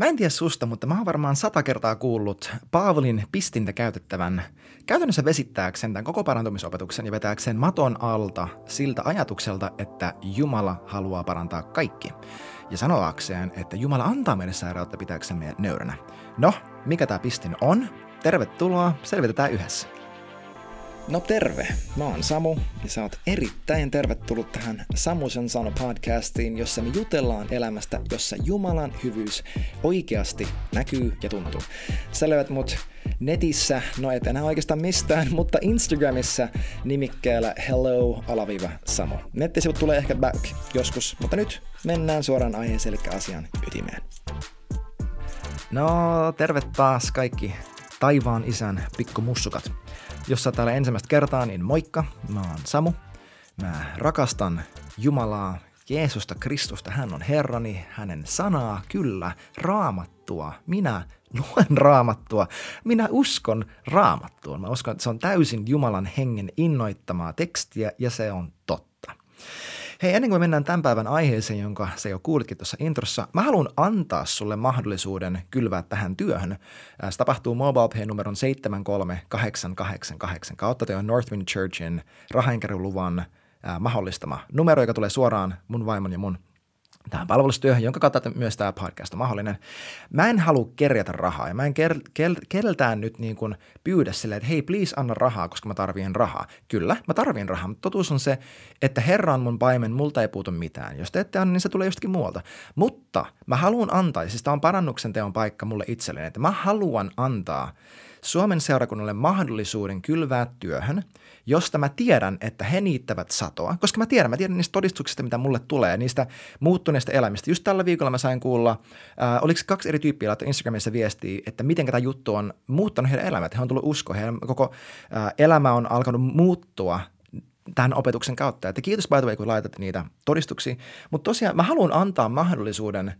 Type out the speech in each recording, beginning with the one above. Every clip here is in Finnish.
Mä en tiedä susta, mutta mä oon varmaan sata kertaa kuullut Paavolin pistintä käytettävän käytännössä vesittääkseen tämän koko parantumisopetuksen ja vetääkseen maton alta siltä ajatukselta, että Jumala haluaa parantaa kaikki. Ja sanoakseen, että Jumala antaa meille sairautta pitääksemme nöyränä. No, mikä tämä pistin on? Tervetuloa, selvitetään yhdessä. No terve, mä oon Samu ja sä oot erittäin tervetullut tähän Samusen sano podcastiin, jossa me jutellaan elämästä, jossa Jumalan hyvyys oikeasti näkyy ja tuntuu. Sä löydät mut netissä, no et enää oikeastaan mistään, mutta Instagramissa nimikkeellä hello alaviiva Samu. Nettisivut tulee ehkä back joskus, mutta nyt mennään suoraan aiheeseen eli asian ytimeen. No, terve taas kaikki taivaan isän pikkumussukat. Jos sä täällä ensimmäistä kertaa, niin moikka, mä oon Samu. Mä rakastan Jumalaa, Jeesusta Kristusta, hän on Herrani, hänen sanaa, kyllä, raamattua. Minä luen raamattua, minä uskon raamattua. Mä uskon, että se on täysin Jumalan hengen innoittamaa tekstiä ja se on totta. Hei, ennen kuin me mennään tämän päivän aiheeseen, jonka se jo kuulitkin tuossa introssa, mä haluan antaa sulle mahdollisuuden kylvää tähän työhön. Se tapahtuu MobilePay numeron 73888 kautta. Te on Northwind Churchin rahainkeruuluvan mahdollistama numero, joka tulee suoraan mun vaimon ja mun tähän palvelustyöhön, jonka kautta myös tämä podcast on mahdollinen. Mä en halua kerjätä rahaa ja mä en kel, kel, keltään nyt niin kuin pyydä silleen, että hei please anna rahaa, koska mä tarvien rahaa. Kyllä, mä tarvien rahaa, mutta totuus on se, että Herra on mun paimen, multa ei puutu mitään. Jos te ette anna, niin se tulee jostakin muualta. Mutta mä haluan antaa, ja siis tämä on parannuksen teon paikka mulle itselleni, että mä haluan antaa Suomen seurakunnalle mahdollisuuden kylvää työhön, josta mä tiedän, että he niittävät satoa, koska mä tiedän, mä tiedän niistä todistuksista, mitä mulle tulee, niistä muuttuneista elämistä. Just tällä viikolla mä sain kuulla, äh, oliko kaksi eri tyyppiä laittaa Instagramissa viestiä, että miten tämä juttu on muuttanut heidän elämät. He on tullut usko, heidän koko äh, elämä on alkanut muuttua tämän opetuksen kautta. Että kiitos by the way, kun laitat niitä todistuksia. Mutta tosiaan mä haluan antaa mahdollisuuden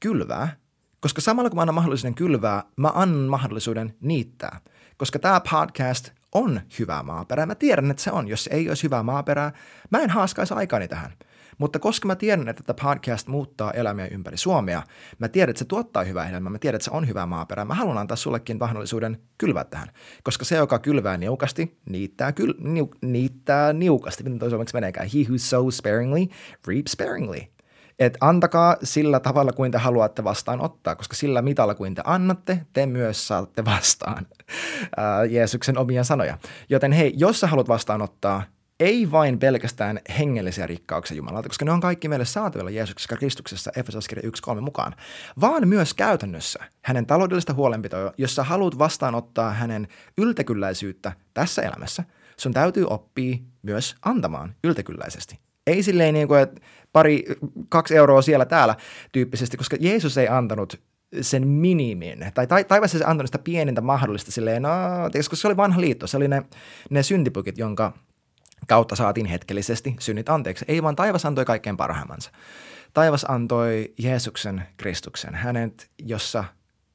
kylvää koska samalla kun mä annan mahdollisuuden kylvää, mä annan mahdollisuuden niittää. Koska tämä podcast on hyvää maaperää. Mä tiedän, että se on. Jos ei olisi hyvää maaperää, mä en haaskaisi aikani tähän. Mutta koska mä tiedän, että tämä podcast muuttaa elämiä ympäri Suomea, mä tiedän, että se tuottaa hyvää elämää, mä tiedän, että se on hyvää maaperää, mä haluan antaa sullekin mahdollisuuden kylvää tähän. Koska se, joka kylvää niukasti, niittää, kyl, niu, niittää niukasti. Miten toi suomeksi meneekään? He who sows sparingly, reaps sparingly että antakaa sillä tavalla kuin te haluatte vastaanottaa, koska sillä mitalla kuin te annatte, te myös saatte vastaan ää, Jeesuksen omia sanoja. Joten hei, jos sä haluat vastaanottaa, ei vain pelkästään hengellisiä rikkauksia Jumalalta, koska ne on kaikki meille saatavilla Jeesuksessa Kristuksessa Efesoskirja 1.3 mukaan, vaan myös käytännössä hänen taloudellista huolenpitoa, jos sä haluat vastaanottaa hänen yltäkylläisyyttä tässä elämässä, sun täytyy oppia myös antamaan yltäkylläisesti. Ei silleen niin kuin, että pari, kaksi euroa siellä täällä tyyppisesti, koska Jeesus ei antanut sen minimin, tai taivassa se antanut sitä pienintä mahdollista silleen, no, koska se oli vanha liitto, se oli ne, ne syntipukit, jonka kautta saatiin hetkellisesti synnit anteeksi. Ei vaan taivas antoi kaikkein parhaimmansa. Taivas antoi Jeesuksen Kristuksen, hänet, jossa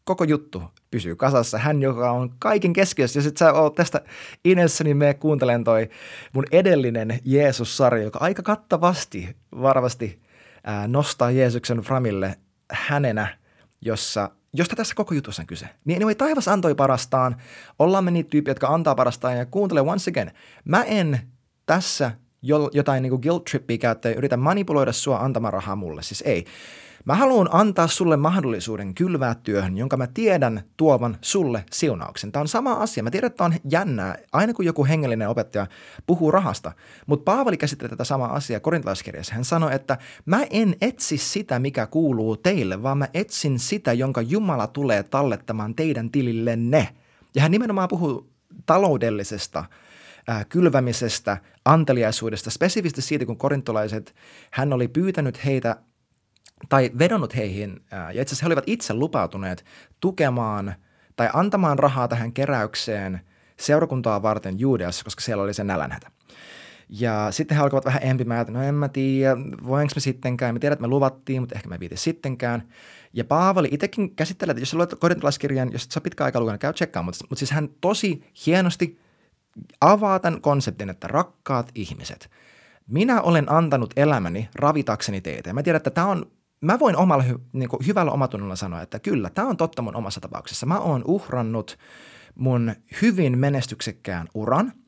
koko juttu pysyy kasassa. Hän, joka on kaiken keskiössä. Jos et sä oot tästä inessä, niin me kuuntelen toi mun edellinen Jeesus-sarja, joka aika kattavasti varmasti ää, nostaa Jeesuksen framille hänenä, jossa josta tässä koko jutussa on kyse. Niin anyway, taivas antoi parastaan, ollaan me niitä tyyppiä, jotka antaa parastaan ja kuuntele once again. Mä en tässä jotain niin kuin guilt trippia käyttää ja yritä manipuloida sua antamaan rahaa mulle. Siis ei. Mä haluan antaa sulle mahdollisuuden kylvää työhön, jonka mä tiedän tuovan sulle siunauksen. Tämä on sama asia. Mä tiedän, että on jännää, aina kun joku hengellinen opettaja puhuu rahasta. Mutta Paavali käsittelee tätä samaa asiaa korintalaiskirjassa. Hän sanoi, että mä en etsi sitä, mikä kuuluu teille, vaan mä etsin sitä, jonka Jumala tulee tallettamaan teidän tilillenne. Ja hän nimenomaan puhuu taloudellisesta kylvämisestä, anteliaisuudesta, spesifisti siitä, kun korintolaiset, hän oli pyytänyt heitä tai vedonnut heihin, ja itse asiassa he olivat itse lupautuneet tukemaan tai antamaan rahaa tähän keräykseen seurakuntaa varten Juudeassa, koska siellä oli se nälänhätä. Ja sitten he alkoivat vähän empimään, että no en mä tiedä, voinko me sittenkään, me tiedän, että me luvattiin, mutta ehkä me viiti sittenkään. Ja Paavali itsekin käsittelee, että jos sä luet korintolaiskirjan, jos sä pitkään aikaa lukenut, käy tsekkaamaan, mutta, mutta siis hän tosi hienosti avaa tämän konseptin, että rakkaat ihmiset, minä olen antanut elämäni ravitakseni teitä. Ja mä tiedän, että tämä on mä voin omalla niin kuin hyvällä omatunnolla sanoa, että kyllä, tämä on totta mun omassa tapauksessa. Mä oon uhrannut mun hyvin menestyksekkään uran –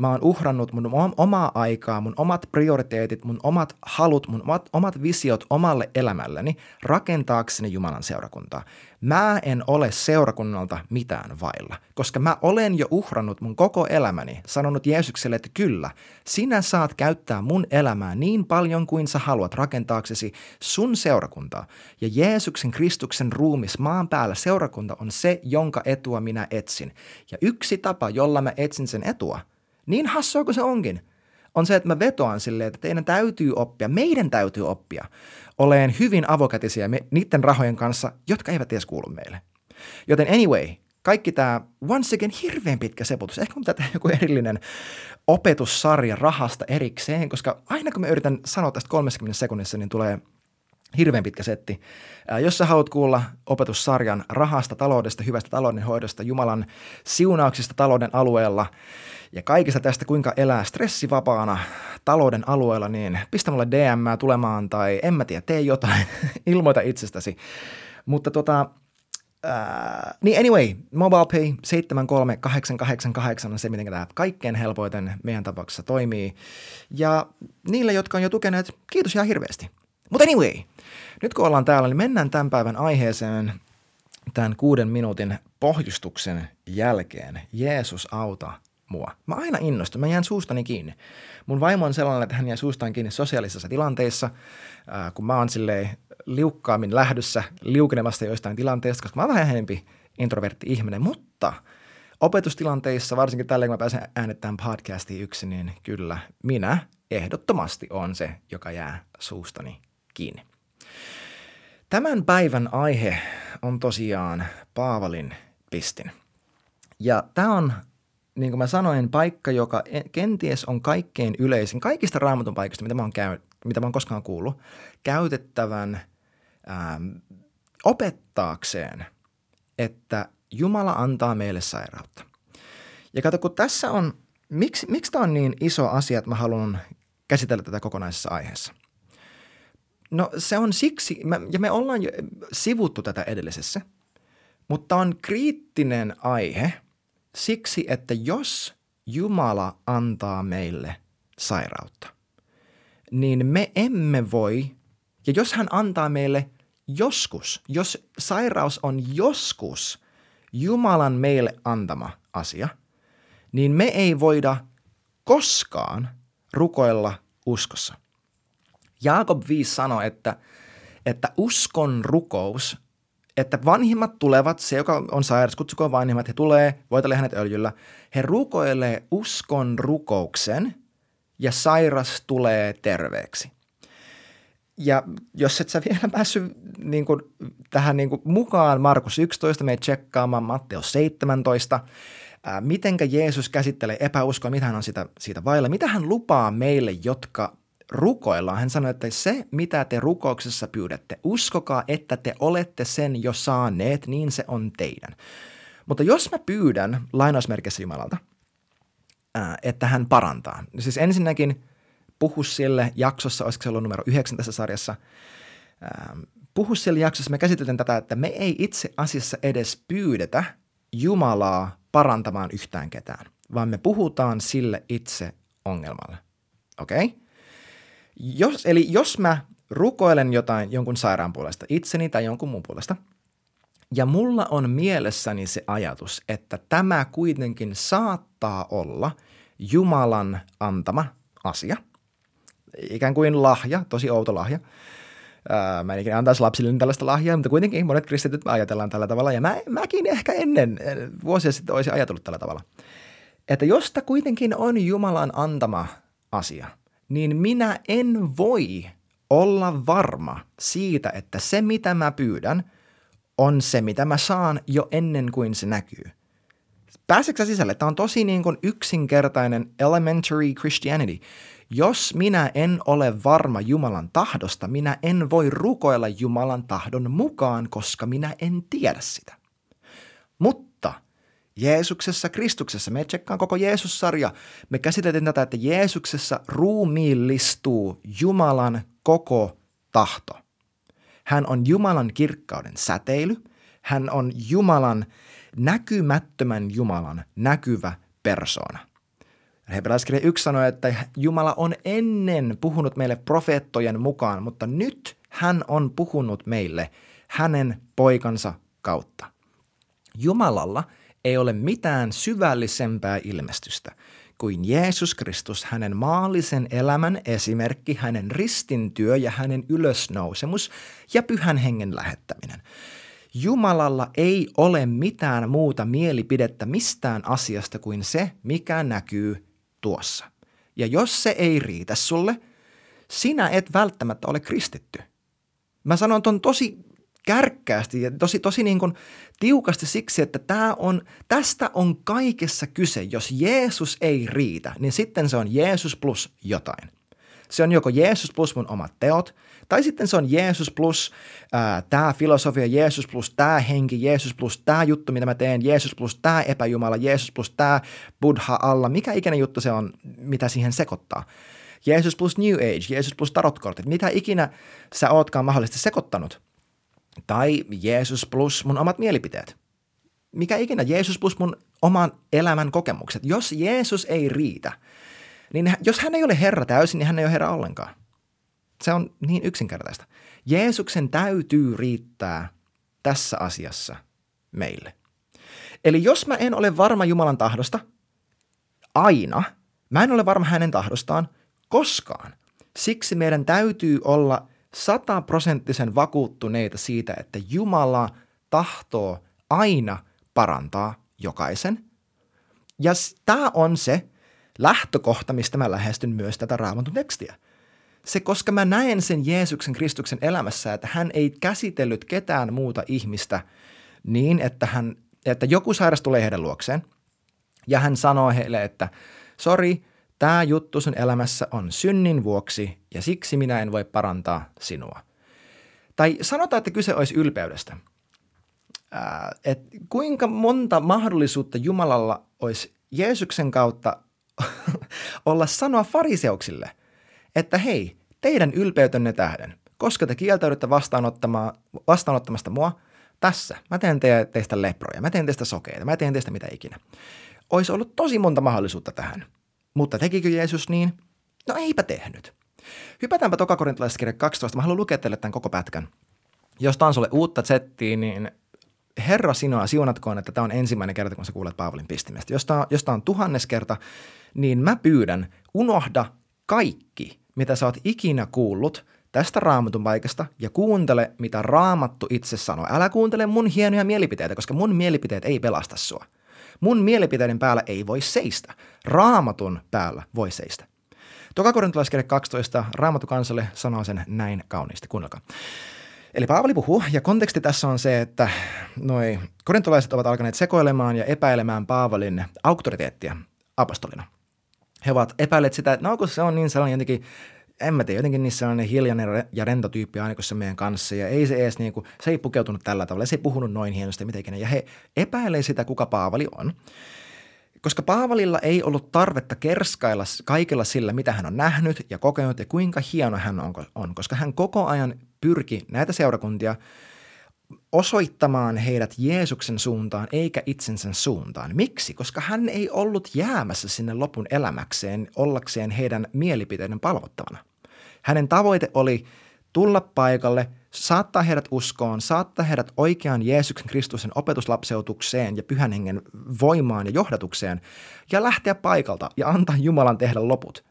Mä oon uhrannut mun omaa aikaa, mun omat prioriteetit, mun omat halut, mun omat, omat visiot omalle elämälleni rakentaakseni Jumalan seurakuntaa. Mä en ole seurakunnalta mitään vailla, koska mä olen jo uhrannut mun koko elämäni, sanonut Jeesukselle, että kyllä, sinä saat käyttää mun elämää niin paljon kuin sä haluat rakentaaksesi sun seurakuntaa. Ja Jeesuksen Kristuksen ruumis maan päällä seurakunta on se, jonka etua minä etsin. Ja yksi tapa, jolla mä etsin sen etua – niin hassua kuin se onkin, on se, että mä vetoan silleen, että teidän täytyy oppia, meidän täytyy oppia oleen hyvin avokätisiä niiden rahojen kanssa, jotka eivät edes kuulu meille. Joten anyway, kaikki tämä once again hirveän pitkä seputus. Ehkä mun pitää joku erillinen opetussarja rahasta erikseen, koska aina kun mä yritän sanoa tästä 30 sekunnissa, niin tulee hirveän pitkä setti. Jos sä haluat kuulla opetussarjan rahasta, taloudesta, hyvästä taloudenhoidosta, Jumalan siunauksista talouden alueella – ja kaikista tästä, kuinka elää stressivapaana talouden alueella, niin pistä mulle DM tulemaan tai en mä tiedä, tee jotain, ilmoita itsestäsi. Mutta tota, ää, niin anyway, MobilePay 73888 on se, miten tämä kaikkein helpoiten meidän tapauksessa toimii. Ja niille, jotka on jo tukeneet, kiitos ihan hirveästi. Mutta anyway, nyt kun ollaan täällä, niin mennään tämän päivän aiheeseen tämän kuuden minuutin pohjustuksen jälkeen. Jeesus auta mua. Mä aina innostun, mä jään suustani kiinni. Mun vaimo on sellainen, että hän jää suustaan kiinni sosiaalisissa tilanteissa, ää, kun mä oon silleen liukkaammin lähdössä liukenemasta joistain tilanteista, koska mä oon vähän enempi introvertti ihminen, mutta opetustilanteissa, varsinkin tällä kun mä pääsen äänettämään podcastiin yksin, niin kyllä minä ehdottomasti on se, joka jää suustani kiinni. Tämän päivän aihe on tosiaan Paavalin pistin. Ja tämä on niin kuin mä sanoin, paikka, joka kenties on kaikkein yleisin, kaikista raamatun paikoista, mitä mä oon, käy, mitä mä oon koskaan kuullut, käytettävän ähm, opettaakseen, että Jumala antaa meille sairautta. Ja kato, kun tässä on, miksi, miksi tämä on niin iso asia, että mä haluan käsitellä tätä kokonaisessa aiheessa? No se on siksi, ja me ollaan jo sivuttu tätä edellisessä, mutta on kriittinen aihe – Siksi, että jos Jumala antaa meille sairautta, niin me emme voi, ja jos hän antaa meille joskus, jos sairaus on joskus Jumalan meille antama asia, niin me ei voida koskaan rukoilla uskossa. Jaakob 5 sanoi, että, että uskon rukous että vanhimmat tulevat, se joka on sairas, kutsukoon vanhimmat, he tulee, voitelle hänet öljyllä. He rukoilee uskon rukouksen ja sairas tulee terveeksi. Ja jos et sä vielä päässyt niin kuin, tähän niin kuin, mukaan Markus 11, me tsekkaamaan Matteus 17, ää, mitenkä Jeesus käsittelee epäuskoa, mitä hän on siitä, siitä vailla, mitä hän lupaa meille, jotka rukoillaan. Hän sanoi, että se, mitä te rukouksessa pyydätte, uskokaa, että te olette sen jo saaneet, niin se on teidän. Mutta jos mä pyydän lainausmerkissä Jumalalta, että hän parantaa. Siis ensinnäkin puhu sille jaksossa, olisiko se ollut numero 9 tässä sarjassa, puhu sille jaksossa, me käsitellään tätä, että me ei itse asiassa edes pyydetä Jumalaa parantamaan yhtään ketään, vaan me puhutaan sille itse ongelmalle. Okei? Okay? Jos, eli jos mä rukoilen jotain jonkun sairaan puolesta, itseni tai jonkun muun puolesta, ja mulla on mielessäni se ajatus, että tämä kuitenkin saattaa olla Jumalan antama asia, ikään kuin lahja, tosi outo lahja. Mä en ikinä antaisi lapsille tällaista lahjaa, mutta kuitenkin monet kristityt ajatellaan tällä tavalla, ja mä, mäkin ehkä ennen vuosia sitten olisin ajatellut tällä tavalla. Että josta kuitenkin on Jumalan antama asia – niin minä en voi olla varma siitä, että se mitä mä pyydän on se, mitä mä saan jo ennen kuin se näkyy. Pääseekö sisälle? Tämä on tosi niin kuin yksinkertainen elementary Christianity. Jos minä en ole varma Jumalan tahdosta, minä en voi rukoilla Jumalan tahdon mukaan, koska minä en tiedä sitä. Mutta Jeesuksessa, Kristuksessa. Me tsekkaan koko Jeesus-sarja. Me käsiteltiin tätä, että Jeesuksessa ruumiillistuu Jumalan koko tahto. Hän on Jumalan kirkkauden säteily. Hän on Jumalan näkymättömän Jumalan näkyvä persona. Hebrealaiskirja 1 sanoo, että Jumala on ennen puhunut meille profeettojen mukaan, mutta nyt hän on puhunut meille hänen poikansa kautta. Jumalalla ei ole mitään syvällisempää ilmestystä kuin Jeesus Kristus, hänen maallisen elämän esimerkki, hänen ristintyö ja hänen ylösnousemus ja pyhän hengen lähettäminen. Jumalalla ei ole mitään muuta mielipidettä mistään asiasta kuin se, mikä näkyy tuossa. Ja jos se ei riitä sulle, sinä et välttämättä ole kristitty. Mä sanon ton tosi kärkkäästi ja tosi, tosi niin kuin tiukasti siksi, että tää on, tästä on kaikessa kyse. Jos Jeesus ei riitä, niin sitten se on Jeesus plus jotain. Se on joko Jeesus plus mun omat teot, tai sitten se on Jeesus plus tämä filosofia, Jeesus plus tämä henki, Jeesus plus tämä juttu, mitä mä teen, Jeesus plus tämä epäjumala, Jeesus plus tämä buddha alla, mikä ikinä juttu se on, mitä siihen sekoittaa. Jeesus plus New Age, Jeesus plus tarotkortit, mitä ikinä sä ootkaan mahdollisesti sekoittanut. Tai Jeesus plus mun omat mielipiteet. Mikä ikinä, Jeesus plus mun oman elämän kokemukset. Jos Jeesus ei riitä, niin jos hän ei ole Herra täysin, niin hän ei ole Herra ollenkaan. Se on niin yksinkertaista. Jeesuksen täytyy riittää tässä asiassa meille. Eli jos mä en ole varma Jumalan tahdosta, aina, mä en ole varma hänen tahdostaan koskaan. Siksi meidän täytyy olla sataprosenttisen vakuuttuneita siitä, että Jumala tahtoo aina parantaa jokaisen. Ja tämä on se lähtökohta, mistä mä lähestyn myös tätä raamatun tekstiä – se, koska mä näen sen Jeesuksen Kristuksen elämässä, että hän ei käsitellyt ketään muuta ihmistä niin, että, hän, että joku sairas tulee heidän luokseen ja hän sanoo heille, että sori, tämä juttu sun elämässä on synnin vuoksi ja siksi minä en voi parantaa sinua. Tai sanotaan, että kyse olisi ylpeydestä. Ää, et kuinka monta mahdollisuutta Jumalalla olisi Jeesuksen kautta olla sanoa fariseuksille – että hei, teidän ylpeytenne tähden, koska te kieltäydytte vastaanottamasta mua, tässä, mä teen te, teistä leproja, mä teen teistä sokeita, mä teen teistä mitä ikinä. Olisi ollut tosi monta mahdollisuutta tähän. Mutta tekikö Jeesus niin? No eipä tehnyt. Hypätäänpä toka korintalaiskirja 12. Mä haluan lukea teille tämän koko pätkän. Jos tämä on sulle uutta settiä, niin Herra sinua siunatkoon, että tämä on ensimmäinen kerta, kun sä kuulet Paavalin pistimestä. Jos tämä, jos on tuhannes kerta, niin mä pyydän, unohda kaikki, mitä sä oot ikinä kuullut tästä raamatun paikasta ja kuuntele, mitä raamattu itse sanoo. Älä kuuntele mun hienoja mielipiteitä, koska mun mielipiteet ei pelasta sua. Mun mielipiteiden päällä ei voi seistä. Raamatun päällä voi seistä. Toka korintolaiskirja 12 Raamattu kansalle sanoo sen näin kauniisti. Kuunnelkaa. Eli Paavali puhuu, ja konteksti tässä on se, että noi korintolaiset ovat alkaneet sekoilemaan ja epäilemään Paavalin auktoriteettia apostolina – he ovat epäilleet sitä, että no kun se on niin sellainen jotenkin, en mä tiedä, jotenkin niissä on hiljainen ja rento tyyppi se meidän kanssa ja ei se edes niin kuin, se ei pukeutunut tällä tavalla, se ei puhunut noin hienosti mitenkään ja he epäilee sitä, kuka Paavali on. Koska Paavalilla ei ollut tarvetta kerskailla kaikella sillä, mitä hän on nähnyt ja kokenut ja kuinka hieno hän on koska hän koko ajan pyrki näitä seurakuntia – osoittamaan heidät Jeesuksen suuntaan eikä itsensä suuntaan. Miksi? Koska hän ei ollut jäämässä sinne lopun elämäkseen ollakseen heidän mielipiteiden palvottavana. Hänen tavoite oli tulla paikalle, saattaa heidät uskoon, saattaa heidät oikeaan Jeesuksen Kristuksen opetuslapseutukseen ja pyhän hengen voimaan ja johdatukseen ja lähteä paikalta ja antaa Jumalan tehdä loput.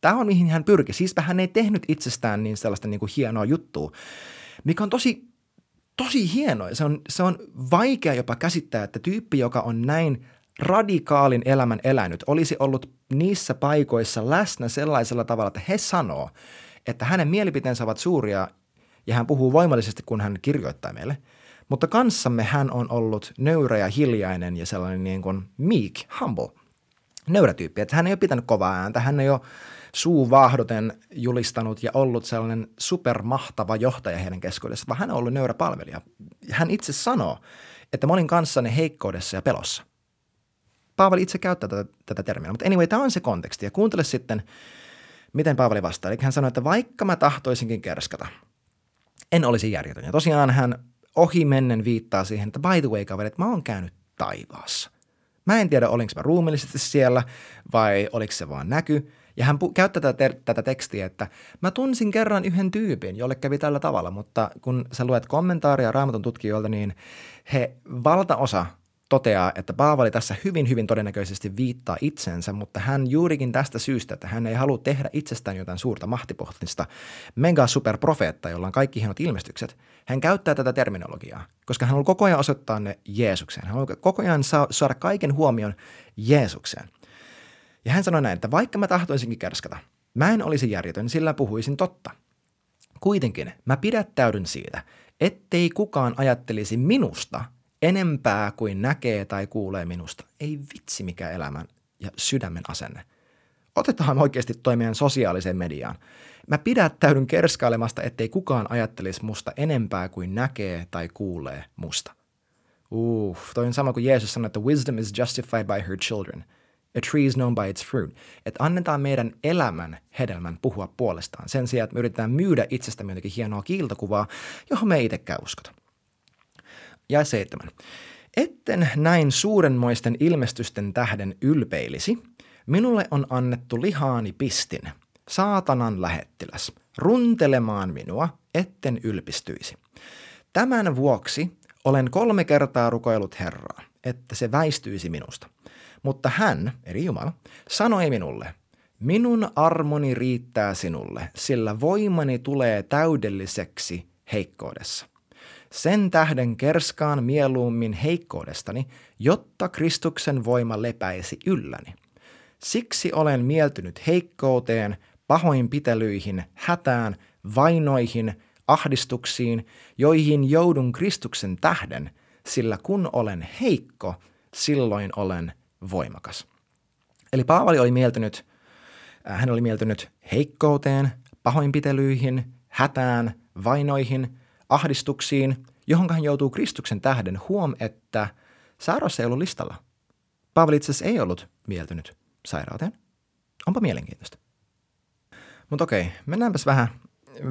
Tämä on mihin hän pyrki. Siispä hän ei tehnyt itsestään niin sellaista niin kuin hienoa juttua, mikä on tosi tosi hienoa. Se on, se on vaikea jopa käsittää, että tyyppi, joka on näin radikaalin elämän elänyt, olisi ollut niissä paikoissa läsnä sellaisella tavalla, että he sanoo, että hänen mielipiteensä ovat suuria ja hän puhuu voimallisesti, kun hän kirjoittaa meille. Mutta kanssamme hän on ollut nöyrä ja hiljainen ja sellainen niin kuin meek, humble, nöyrä tyyppi. Että hän ei ole pitänyt kovaa ääntä, hän ei ole suu vahdoten julistanut ja ollut sellainen supermahtava johtaja heidän keskuudessa, vaan hän on ollut nöyrä palvelija. Hän itse sanoo, että mä olin kanssanne heikkoudessa ja pelossa. Paavali itse käyttää tätä, tätä termiä, mutta anyway, tämä on se konteksti. Ja kuuntele sitten, miten Paavali vastaa. Eli hän sanoi, että vaikka mä tahtoisinkin kerskata, en olisi järjetön. Ja tosiaan hän ohi mennen viittaa siihen, että by the way kaverit, mä oon käynyt taivaassa. Mä en tiedä, olinko mä ruumillisesti siellä vai oliko se vaan näky. Ja hän pu- käyttää tätä, ter- tätä tekstiä, että mä tunsin kerran yhden tyypin, jolle kävi tällä tavalla, mutta kun sä luet kommentaaria raamatun tutkijoilta, niin he valtaosa toteaa, että Paavali tässä hyvin, hyvin todennäköisesti viittaa itsensä, mutta hän juurikin tästä syystä, että hän ei halua tehdä itsestään jotain suurta mahtipohtista mega superprofeetta, jolla on kaikki hienot ilmestykset. Hän käyttää tätä terminologiaa, koska hän haluaa koko ajan osoittaa ne Jeesukseen. Hän haluaa koko ajan saada kaiken huomion Jeesukseen. Ja hän sanoi näin, että vaikka mä tahtoisinkin kerskata, mä en olisi järjetön, sillä puhuisin totta. Kuitenkin mä pidättäydyn siitä, ettei kukaan ajattelisi minusta enempää kuin näkee tai kuulee minusta. Ei vitsi mikä elämän ja sydämen asenne. Otetaan oikeasti toimien sosiaaliseen mediaan. Mä pidättäydyn kerskailemasta, ettei kukaan ajattelisi musta enempää kuin näkee tai kuulee musta. Uh, toi on sama kuin Jeesus sanoi, että wisdom is justified by her children – A tree is known by its fruit. Että annetaan meidän elämän hedelmän puhua puolestaan sen sijaan, että me yritetään myydä itsestämme jotenkin hienoa kiiltokuvaa, johon me ei itsekään uskota. Ja seitsemän. Etten näin suurenmoisten ilmestysten tähden ylpeilisi, minulle on annettu lihaani pistin, saatanan lähettiläs, runtelemaan minua, etten ylpistyisi. Tämän vuoksi olen kolme kertaa rukoillut Herraa, että se väistyisi minusta. Mutta hän, eli Jumala, sanoi minulle, minun armoni riittää sinulle, sillä voimani tulee täydelliseksi heikkoudessa. Sen tähden kerskaan mieluummin heikkoudestani, jotta Kristuksen voima lepäisi ylläni. Siksi olen mieltynyt heikkouteen, pahoinpitelyihin, hätään, vainoihin, ahdistuksiin, joihin joudun Kristuksen tähden, sillä kun olen heikko, silloin olen voimakas. Eli Paavali oli mieltynyt, äh, hän oli mieltynyt heikkouteen, pahoinpitelyihin, hätään, vainoihin, ahdistuksiin, johon hän joutuu Kristuksen tähden. Huom, että sairaus ei ollut listalla. Paavali itse ei ollut mieltynyt sairauteen. Onpa mielenkiintoista. Mutta okei, mennäänpäs vähän,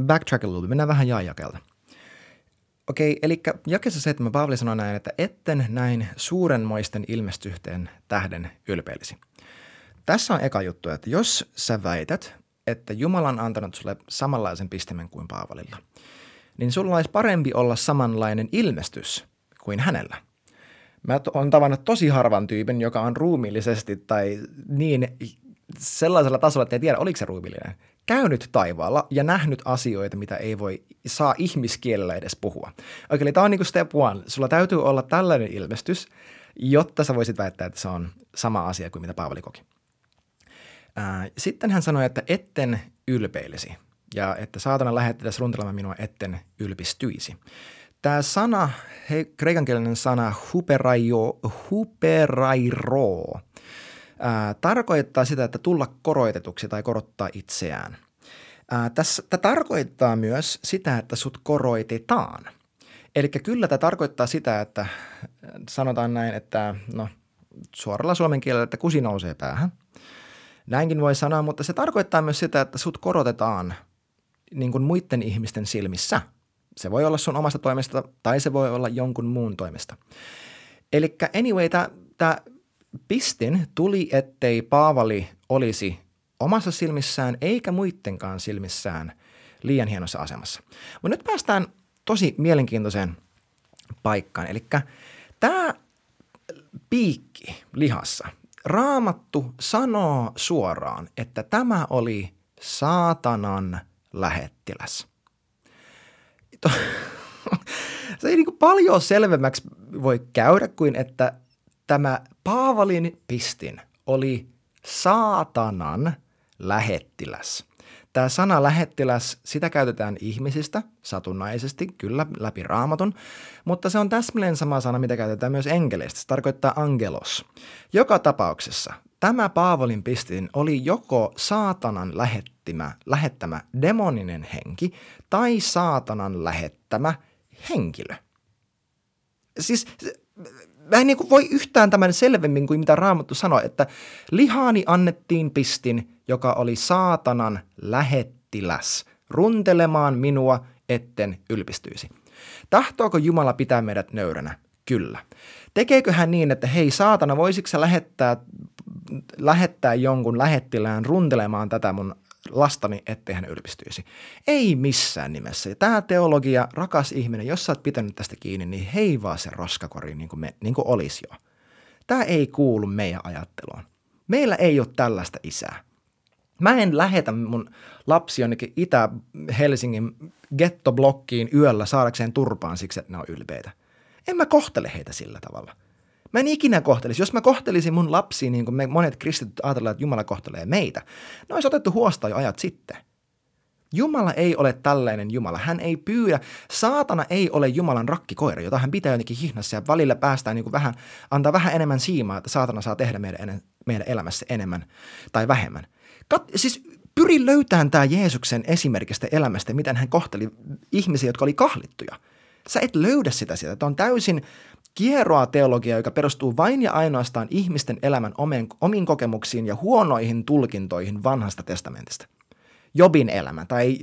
backtrack a little, mennään vähän jaajakelta. Okei, eli jakessa seitsemän Paavali sanoi näin, että etten näin suurenmoisten ilmestyhteen tähden ylpeilisi. Tässä on eka juttu, että jos sä väität, että Jumala on antanut sulle samanlaisen pistimen kuin Paavalilla, niin sulla olisi parempi olla samanlainen ilmestys kuin hänellä. Mä oon tavannut tosi harvan tyypin, joka on ruumiillisesti tai niin sellaisella tasolla, että ei tiedä, oliko se ruumiillinen käynyt taivaalla ja nähnyt asioita, mitä ei voi saa ihmiskielellä edes puhua. Okei, eli tämä on niin kuin step one. Sulla täytyy olla tällainen ilmestys, jotta sä voisit väittää, että se on sama asia kuin mitä Paavali koki. Sitten hän sanoi, että etten ylpeilisi ja että saatana lähettäisi runtelemaan minua, etten ylpistyisi. Tämä sana, he, kreikankielinen sana huperaio, huperairo, ää, tarkoittaa sitä, että tulla koroitetuksi tai korottaa itseään. Ää, tässä, tämä tarkoittaa myös sitä, että sut koroitetaan. Eli kyllä tämä tarkoittaa sitä, että sanotaan näin, että no, suoralla suomen kielellä, että kusi nousee päähän. Näinkin voi sanoa, mutta se tarkoittaa myös sitä, että sut korotetaan niin kuin muiden ihmisten silmissä. Se voi olla sun omasta toimesta tai se voi olla jonkun muun toimesta. Eli anyway, tämä Pistin tuli, ettei Paavali olisi omassa silmissään eikä muidenkaan silmissään liian hienossa asemassa. Mutta nyt päästään tosi mielenkiintoiseen paikkaan. Eli tämä piikki lihassa, raamattu sanoo suoraan, että tämä oli saatanan lähettiläs. Se ei niin paljon selvemmäksi voi käydä kuin, että tämä Paavalin pistin oli saatanan lähettiläs. Tämä sana lähettiläs, sitä käytetään ihmisistä satunnaisesti, kyllä läpi raamatun, mutta se on täsmälleen sama sana, mitä käytetään myös enkeleistä. Se tarkoittaa angelos. Joka tapauksessa tämä Paavalin pistin oli joko saatanan lähettimä, lähettämä demoninen henki tai saatanan lähettämä henkilö. Siis mä en niin kuin voi yhtään tämän selvemmin kuin mitä Raamattu sanoi, että lihaani annettiin pistin, joka oli saatanan lähettiläs, runtelemaan minua, etten ylpistyisi. Tahtooko Jumala pitää meidät nöyränä? Kyllä. Tekeekö hän niin, että hei saatana, voisitko lähettää, lähettää jonkun lähettilään runtelemaan tätä mun lastani, ettei hän ylpistyisi. Ei missään nimessä. Ja tämä teologia, rakas ihminen, jos sä oot pitänyt tästä kiinni, niin heivaa se roskakori niin kuin, me, niin kuin olisi jo. Tämä ei kuulu meidän ajatteluun. Meillä ei ole tällaista isää. Mä en lähetä mun lapsi jonnekin Itä-Helsingin gettoblokkiin yöllä saadakseen turpaan siksi, että ne on ylpeitä. En mä kohtele heitä sillä tavalla. Mä en ikinä kohtelisi. Jos mä kohtelisin mun lapsia niin kuin me monet kristityt ajatellaan, että Jumala kohtelee meitä, ne olisi otettu huostaan jo ajat sitten. Jumala ei ole tällainen Jumala. Hän ei pyydä. Saatana ei ole Jumalan rakkikoira, jota hän pitää jotenkin hihnassa ja välillä päästään niin vähän, antaa vähän enemmän siimaa, että saatana saa tehdä meidän, meidän elämässä enemmän tai vähemmän. Kat, siis pyri löytämään tämä Jeesuksen esimerkistä elämästä, miten hän kohteli ihmisiä, jotka oli kahlittuja. Sä et löydä sitä sieltä. Tämä on täysin kierroa teologia, joka perustuu vain ja ainoastaan ihmisten elämän omiin kokemuksiin ja huonoihin tulkintoihin vanhasta testamentista. Jobin elämä tai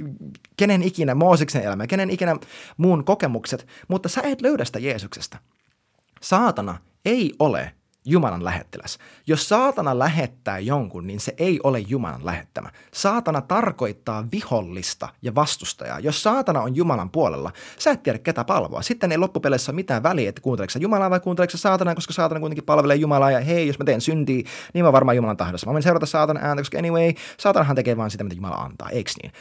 kenen ikinä Mooseksen elämä, kenen ikinä muun kokemukset, mutta sä et löydä sitä Jeesuksesta. Saatana ei ole Jumalan lähettiläs. Jos saatana lähettää jonkun, niin se ei ole Jumalan lähettämä. Saatana tarkoittaa vihollista ja vastustajaa. Jos saatana on Jumalan puolella, sä et tiedä ketä palvoa. Sitten ei loppupeleissä ole mitään väliä, että kuunteleeko Jumalaa vai kuunteleeko saatanaa, koska saatana kuitenkin palvelee Jumalaa ja hei, jos mä teen syntiä, niin mä varmaan Jumalan tahdossa. Mä voin seurata saatana ääntä, koska anyway, saatanahan tekee vaan sitä, mitä Jumala antaa, eikö niin?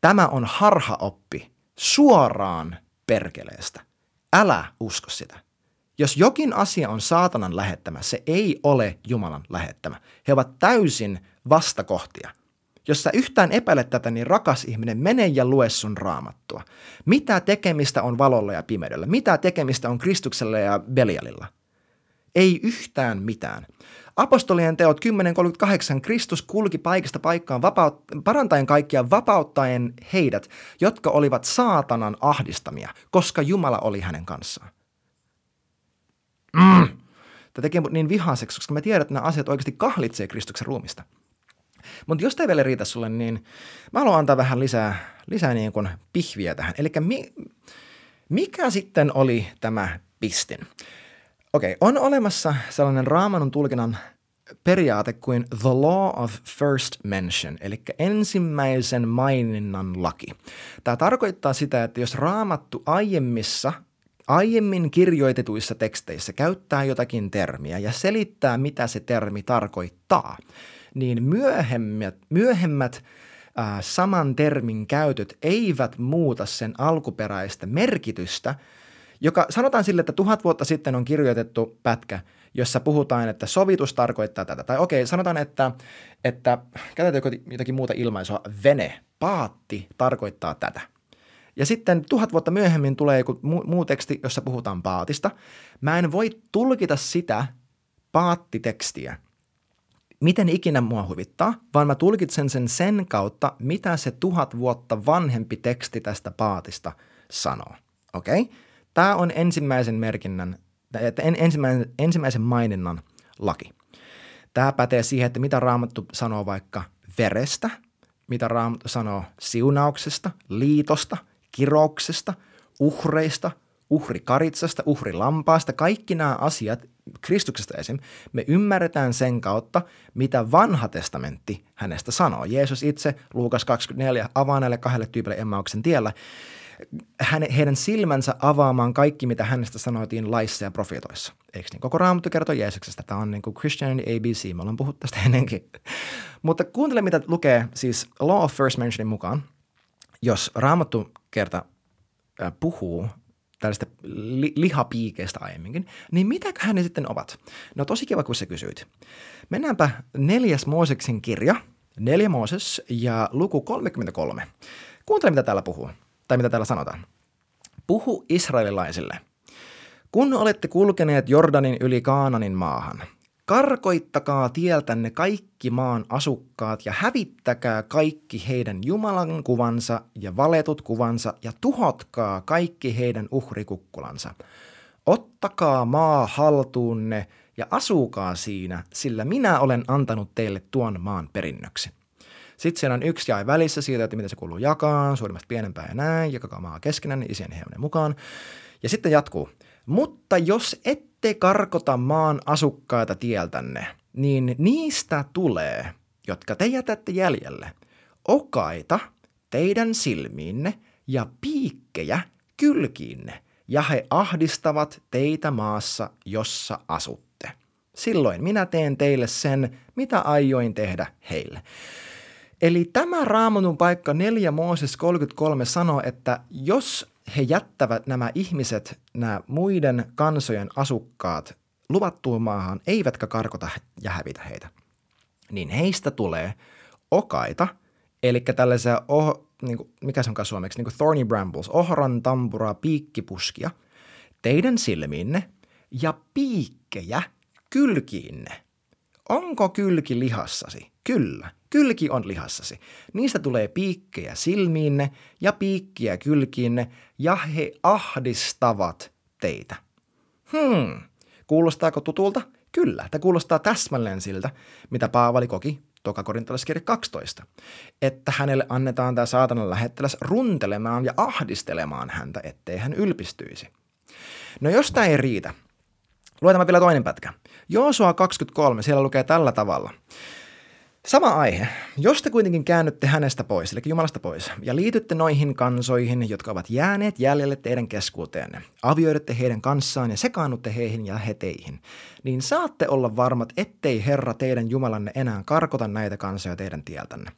Tämä on harhaoppi suoraan perkeleestä. Älä usko sitä. Jos jokin asia on saatanan lähettämä, se ei ole Jumalan lähettämä. He ovat täysin vastakohtia. Jos sä yhtään epäilet tätä, niin rakas ihminen, mene ja lue sun raamattua. Mitä tekemistä on valolla ja pimeydellä? Mitä tekemistä on Kristuksella ja Belialilla? Ei yhtään mitään. Apostolien teot 10.38 Kristus kulki paikasta paikkaan vapaut- parantaen kaikkia vapauttaen heidät, jotka olivat saatanan ahdistamia, koska Jumala oli hänen kanssaan. Mm. Tämä tekee niin vihaseksi, koska mä tiedän, että nämä asiat oikeasti kahlitsee Kristuksen ruumista. Mutta jos tämä vielä riitä sulle, niin mä haluan antaa vähän lisää, lisää niin kuin pihviä tähän. Eli mi, mikä sitten oli tämä pistin? Okei, okay, on olemassa sellainen raamanun tulkinnan periaate kuin the law of first mention, eli ensimmäisen maininnan laki. Tämä tarkoittaa sitä, että jos raamattu aiemmissa aiemmin kirjoitetuissa teksteissä käyttää jotakin termiä ja selittää, mitä se termi tarkoittaa, niin myöhemmät, myöhemmät äh, saman termin käytöt eivät muuta sen alkuperäistä merkitystä, joka sanotaan sille, että tuhat vuotta sitten on kirjoitettu pätkä, jossa puhutaan, että sovitus tarkoittaa tätä. Tai okei, sanotaan, että, että käytetäänkö jotakin muuta ilmaisua, vene, paatti tarkoittaa tätä. Ja sitten tuhat vuotta myöhemmin tulee joku muu, teksti, jossa puhutaan paatista. Mä en voi tulkita sitä paattitekstiä, miten ikinä mua huvittaa, vaan mä tulkitsen sen sen kautta, mitä se tuhat vuotta vanhempi teksti tästä paatista sanoo. Okei? Okay? Tämä on ensimmäisen merkinnän, ensimmäisen, ensimmäisen maininnan laki. Tämä pätee siihen, että mitä Raamattu sanoo vaikka verestä, mitä Raamattu sanoo siunauksesta, liitosta – kirouksesta, uhreista, uhrikaritsasta, uhrilampaasta, kaikki nämä asiat Kristuksesta esim. me ymmärretään sen kautta, mitä vanha testamentti hänestä sanoo. Jeesus itse, Luukas 24, avaa näille kahdelle tyypille Emmauksen tiellä, häne, heidän silmänsä avaamaan kaikki, mitä hänestä sanoitiin laissa ja profeetoissa. Eikö niin? Koko raamattu kertoo Jeesuksesta. Tämä on niin kuin Christianity ABC. Me ollaan puhuttu tästä ennenkin. Mutta kuuntele, mitä lukee siis Law of First Mentionin mukaan. Jos raamattu kerta puhuu tällaista li- lihapiikeistä aiemminkin, niin mitä ne sitten ovat? No tosi kiva, kun sä kysyit. Mennäänpä neljäs Mooseksen kirja, neljä Mooses ja luku 33. Kuuntele, mitä täällä puhuu, tai mitä täällä sanotaan. Puhu israelilaisille. Kun olette kulkeneet Jordanin yli Kaananin maahan – Karkoittakaa tieltänne kaikki maan asukkaat ja hävittäkää kaikki heidän Jumalan kuvansa ja valetut kuvansa ja tuhotkaa kaikki heidän uhrikukkulansa. Ottakaa maa haltuunne ja asukaa siinä, sillä minä olen antanut teille tuon maan perinnöksi. Sitten siellä on yksi jae välissä siitä, että miten se kuuluu jakaa, suurimmasta pienempää ja näin, jakakaa maa keskenään isien ja mukaan. Ja sitten jatkuu. Mutta jos ette karkota maan asukkaita tieltänne, niin niistä tulee, jotka te jätätte jäljelle, okaita teidän silmiinne ja piikkejä kylkiinne, ja he ahdistavat teitä maassa, jossa asutte. Silloin minä teen teille sen, mitä aioin tehdä heille. Eli tämä raamatun paikka 4 Mooses 33 sanoo, että jos he jättävät nämä ihmiset, nämä muiden kansojen asukkaat luvattuun maahan, eivätkä karkota ja hävitä heitä, niin heistä tulee okaita, eli tällaisia, oh, niin kuin, mikä se onkaan suomeksi, niin kuin thorny brambles, ohran tampura, piikkipuskia, teidän silmiinne ja piikkejä kylkiinne. Onko kylki lihassasi? Kyllä. Kylki on lihassasi. Niistä tulee piikkejä silmiinne ja piikkiä kylkiinne, ja he ahdistavat teitä. Hmm, kuulostaako tutulta? Kyllä, tämä kuulostaa täsmälleen siltä, mitä Paavali koki toka korintolaiskirja 12, että hänelle annetaan tämä saatanan lähettiläs runtelemaan ja ahdistelemaan häntä, ettei hän ylpistyisi. No jos tämä ei riitä, luetaan vielä toinen pätkä. Joosua 23, siellä lukee tällä tavalla – Sama aihe. Jos te kuitenkin käännytte hänestä pois, eli Jumalasta pois, ja liitytte noihin kansoihin, jotka ovat jääneet jäljelle teidän keskuuteenne, avioidutte heidän kanssaan ja sekaannutte heihin ja he teihin, niin saatte olla varmat, ettei Herra teidän Jumalanne enää karkota näitä kansoja teidän tieltänne.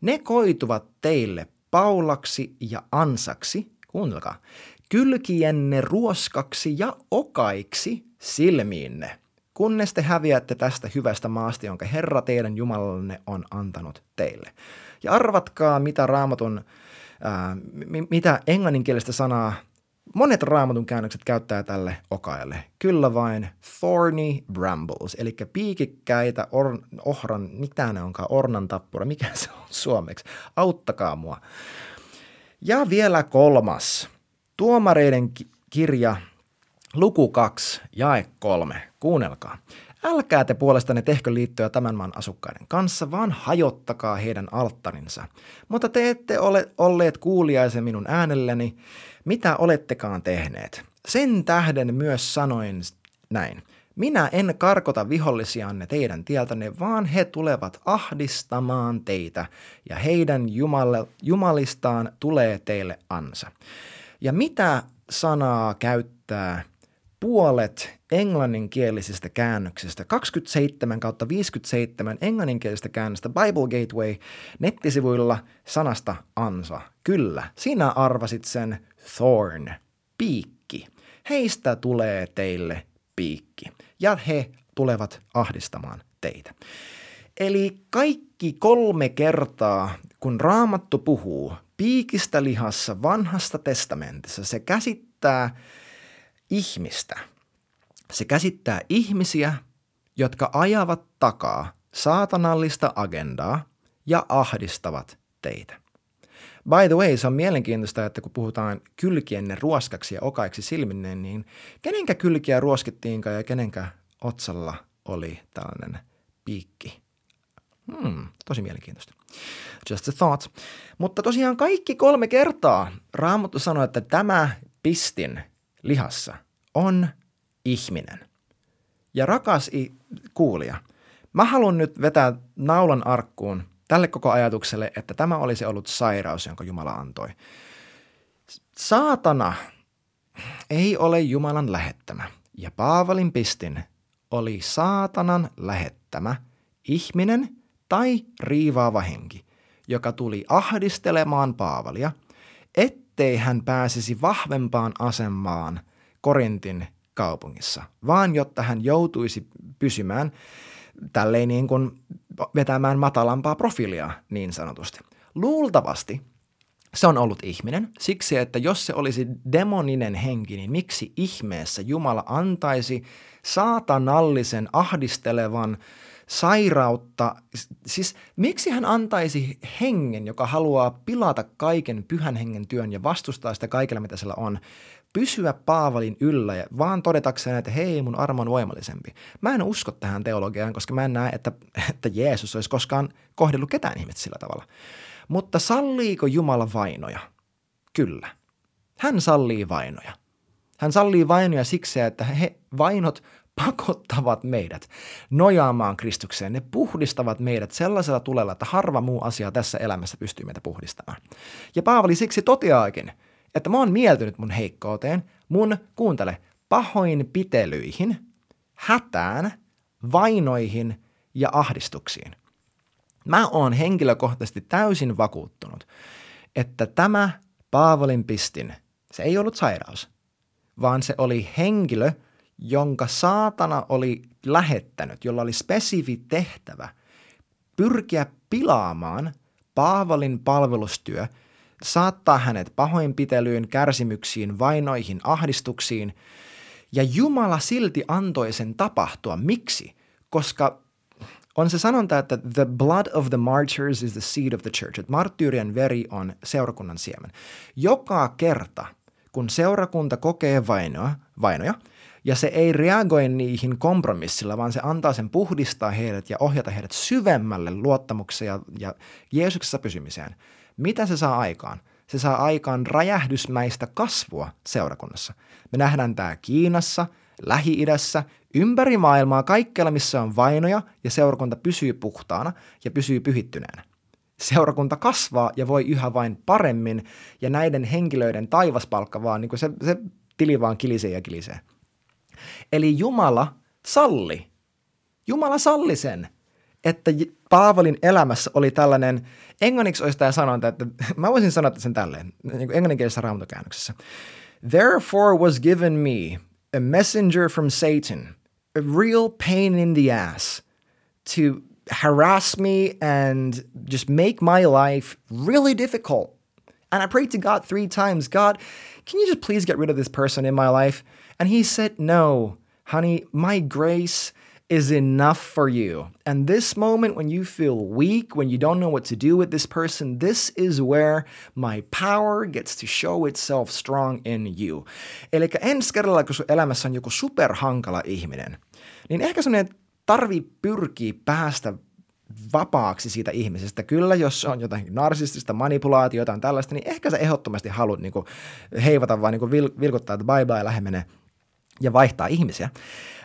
Ne koituvat teille paulaksi ja ansaksi, kuunnelkaa, kylkienne ruoskaksi ja okaiksi silmiinne kunnes te häviätte tästä hyvästä maasta, jonka Herra teidän Jumalanne on antanut teille. Ja arvatkaa, mitä raamatun, ää, mitä englanninkielistä sanaa monet raamatun käännökset käyttää tälle okaille. Kyllä vain thorny brambles, eli piikikkäitä or, ohran, mitä ne onkaan, ornan tappura, mikä se on suomeksi. Auttakaa mua. Ja vielä kolmas. Tuomareiden kirja Luku 2, jae 3. Kuunnelkaa. Älkää te puolestanne tehkö liittoja tämän maan asukkaiden kanssa, vaan hajottakaa heidän alttarinsa. Mutta te ette ole olleet kuuliaisen minun äänelleni, mitä olettekaan tehneet. Sen tähden myös sanoin näin. Minä en karkota vihollisianne teidän tieltänne, vaan he tulevat ahdistamaan teitä, ja heidän jumale, jumalistaan tulee teille ansa. Ja mitä sanaa käyttää puolet englanninkielisistä käännöksistä, 27 kautta 57 englanninkielistä käännöstä Bible Gateway nettisivuilla sanasta ansa. Kyllä, sinä arvasit sen thorn, piikki. Heistä tulee teille piikki ja he tulevat ahdistamaan teitä. Eli kaikki kolme kertaa, kun Raamattu puhuu piikistä lihassa vanhasta testamentissa, se käsittää ihmistä. Se käsittää ihmisiä, jotka ajavat takaa saatanallista agendaa ja ahdistavat teitä. By the way, se on mielenkiintoista, että kun puhutaan kylkienne ruoskaksi ja okaiksi silminneen, niin kenenkä kylkiä ruoskittiinkaan ja kenenkä otsalla oli tällainen piikki? Hmm, tosi mielenkiintoista. Just a thought. Mutta tosiaan kaikki kolme kertaa Raamattu sanoi, että tämä pistin lihassa on ihminen. Ja rakas kuulija, mä haluan nyt vetää naulan arkkuun tälle koko ajatukselle, että tämä olisi ollut sairaus, jonka Jumala antoi. Saatana ei ole Jumalan lähettämä, ja Paavalin pistin oli saatanan lähettämä ihminen tai riivaava henki, joka tuli ahdistelemaan Paavalia, ettei hän pääsisi vahvempaan asemaan Korintin kaupungissa, vaan jotta hän joutuisi pysymään tälleen niin kuin vetämään matalampaa profiilia niin sanotusti. Luultavasti se on ollut ihminen, siksi että jos se olisi demoninen henki, niin miksi ihmeessä Jumala antaisi saatanallisen, ahdistelevan, sairautta. Siis miksi hän antaisi hengen, joka haluaa pilata kaiken pyhän hengen työn ja vastustaa sitä kaikella, mitä sillä on, pysyä Paavalin yllä ja vaan todetakseen, että hei, mun armo on voimallisempi. Mä en usko tähän teologiaan, koska mä en näe, että, että Jeesus olisi koskaan kohdellut ketään ihmistä sillä tavalla. Mutta salliiko Jumala vainoja? Kyllä. Hän sallii vainoja. Hän sallii vainoja siksi, että he vainot pakottavat meidät nojaamaan Kristukseen. Ne puhdistavat meidät sellaisella tulella, että harva muu asia tässä elämässä pystyy meitä puhdistamaan. Ja Paavali siksi toteaakin, että mä oon mieltynyt mun heikkouteen, mun, kuuntele, pahoinpitelyihin, hätään, vainoihin ja ahdistuksiin. Mä oon henkilökohtaisesti täysin vakuuttunut, että tämä Paavalin pistin, se ei ollut sairaus, vaan se oli henkilö, jonka saatana oli lähettänyt, jolla oli spesifi tehtävä pyrkiä pilaamaan Paavalin palvelustyö, saattaa hänet pahoinpitelyyn, kärsimyksiin, vainoihin, ahdistuksiin, ja Jumala silti antoi sen tapahtua. Miksi? Koska on se sanonta, että the blood of the martyrs is the seed of the church, että marttyyrien veri on seurakunnan siemen. Joka kerta, kun seurakunta kokee vainoa, vainoja, ja se ei reagoi niihin kompromissilla, vaan se antaa sen puhdistaa heidät ja ohjata heidät syvemmälle luottamukseen ja, ja Jeesuksessa pysymiseen. Mitä se saa aikaan? Se saa aikaan räjähdysmäistä kasvua seurakunnassa. Me nähdään tämä Kiinassa, Lähi-idässä, ympäri maailmaa, kaikkialla missä on vainoja ja seurakunta pysyy puhtaana ja pysyy pyhittyneenä. Seurakunta kasvaa ja voi yhä vain paremmin ja näiden henkilöiden taivaspalkka vaan, niin kuin se, se tili vaan kilisee ja kilisee. Eli Jumala salli. Jumala salli sen, että Paavalin elämässä oli tällainen, englanniksi olisi tämä sanonta, että mä voisin sanoa sen tälleen, niin kuin englanninkielisessä raamatokäännöksessä. Therefore was given me a messenger from Satan, a real pain in the ass to harass me and just make my life really difficult. And I prayed to God three times God, can you just please get rid of this person in my life? And he said, No, honey, my grace is enough for you. And this moment when you feel weak, when you don't know what to do with this person, this is where my power gets to show itself strong in you. Eli ensi kerralla, kun sun elämässä on joku superhankala ihminen, niin ehkä sun tarvii pyrkiä päästä vapaaksi siitä ihmisestä. Kyllä, jos on jotain narsistista manipulaatiota tai tällaista, niin ehkä sä ehdottomasti haluat niin kuin, heivata vai niin kuin vil, vilkuttaa, että bye bye, lähde menee ja vaihtaa ihmisiä.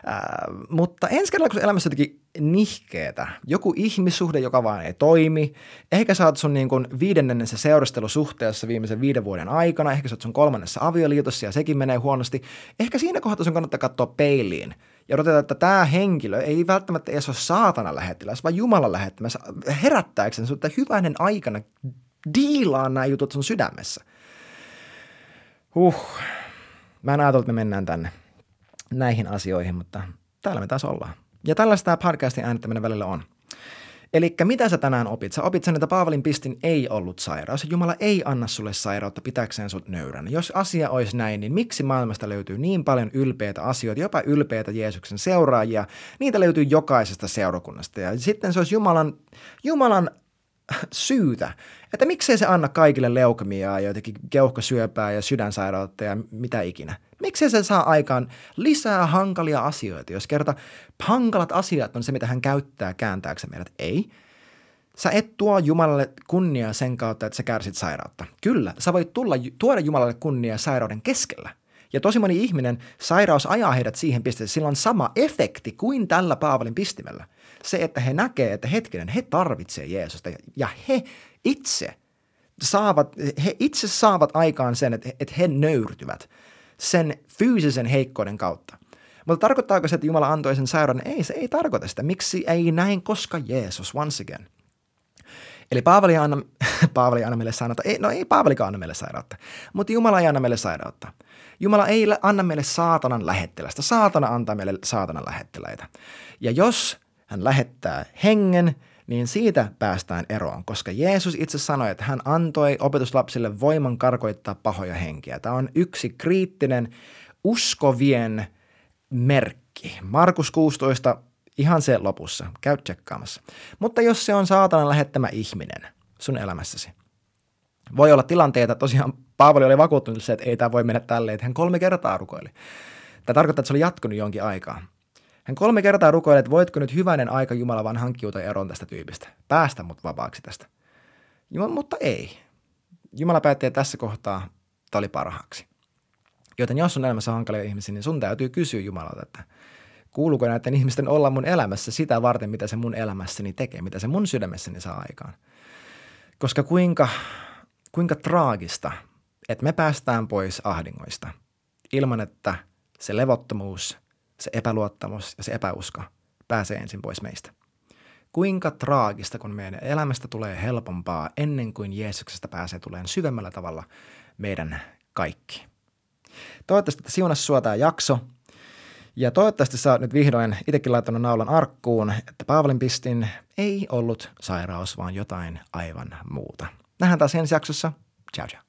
Äh, mutta ensi kerralla, kun elämässä jotenkin nihkeetä, joku ihmissuhde, joka vaan ei toimi, ehkä sä oot sun niin kuin viidennessä seurustelusuhteessa viimeisen viiden vuoden aikana, ehkä sä oot sun kolmannessa avioliitossa ja sekin menee huonosti, ehkä siinä kohtaa sun kannattaa katsoa peiliin ja odoteta, että tämä henkilö ei välttämättä edes ole saatana lähettiläs, vaan Jumalan lähettämässä herättääkseen sinut, että hyvänen aikana diilaa nämä jutut sun sydämessä. Huh. Mä en ajatellut, että me mennään tänne näihin asioihin, mutta täällä me taas ollaan. Ja tällaista tämä podcastin äänittäminen välillä on. Eli mitä sä tänään opit? Sä opit sen, että Paavalin pistin ei ollut sairaus. Jumala ei anna sulle sairautta pitäkseen sut nöyränä. Jos asia olisi näin, niin miksi maailmasta löytyy niin paljon ylpeitä asioita, jopa ylpeitä Jeesuksen seuraajia? Niitä löytyy jokaisesta seurakunnasta. Ja sitten se olisi Jumalan, Jumalan syytä, että miksei se anna kaikille leukemiaa jotenkin keuhkosyöpää ja sydänsairautta ja mitä ikinä. Miksei se saa aikaan lisää hankalia asioita, jos kerta hankalat asiat on se, mitä hän käyttää kääntääkseen meidät? Ei. Sä et tuo Jumalalle kunniaa sen kautta, että sä kärsit sairautta. Kyllä, sä voit tulla, tuoda Jumalalle kunniaa sairauden keskellä. Ja tosi moni ihminen, sairaus ajaa heidät siihen pisteeseen, sillä on sama efekti kuin tällä Paavalin pistimellä. Se, että he näkee, että hetkinen, he tarvitsee Jeesusta ja he itse saavat, he itse saavat aikaan sen, että, että he nöyrtyvät sen fyysisen heikkouden kautta. Mutta tarkoittaako se, että Jumala antoi sen sairauden? Ei, se ei tarkoita sitä. Miksi ei näin, koska Jeesus, once again. Eli Paavali anna, Paavali anna meille sairautta. Ei, no ei Paavalikaan anna meille sairautta, mutta Jumala ei anna meille sairautta. Jumala ei anna meille saatanan lähettilästä. Saatana antaa meille saatanan lähettiläitä. Ja jos hän lähettää hengen, niin siitä päästään eroon, koska Jeesus itse sanoi, että hän antoi opetuslapsille voiman karkoittaa pahoja henkiä. Tämä on yksi kriittinen uskovien merkki. Markus 16, ihan se lopussa, käy tsekkaamassa. Mutta jos se on saatanan lähettämä ihminen sun elämässäsi, Voi olla tilanteita, tosiaan Paavali oli vakuuttunut se, että ei tämä voi mennä tälleen, että hän kolme kertaa rukoili. Tämä tarkoittaa, että se oli jatkunut jonkin aikaa. Hän kolme kertaa rukoili, että voitko nyt hyvänen aika Jumala vaan hankkiutua eroon tästä tyypistä. Päästä mut vapaaksi tästä. Jumala, mutta ei. Jumala päätti, että tässä kohtaa tämä oli parhaaksi. Joten jos on elämässä hankalia ihmisiä, niin sun täytyy kysyä Jumalalta, että kuuluuko näiden ihmisten olla mun elämässä sitä varten, mitä se mun elämässäni tekee, mitä se mun sydämessäni saa aikaan. Koska kuinka, kuinka traagista, että me päästään pois ahdingoista ilman, että se levottomuus, se epäluottamus ja se epäusko pääsee ensin pois meistä. Kuinka traagista, kun meidän elämästä tulee helpompaa ennen kuin Jeesuksesta pääsee tuleen syvemmällä tavalla meidän kaikki. Toivottavasti että siunassa sua tämä jakso. Ja toivottavasti sä oot nyt vihdoin itsekin laittanut naulan arkkuun, että Paavalin pistin ei ollut sairaus, vaan jotain aivan muuta. Nähdään taas ensi jaksossa. Ciao ciao.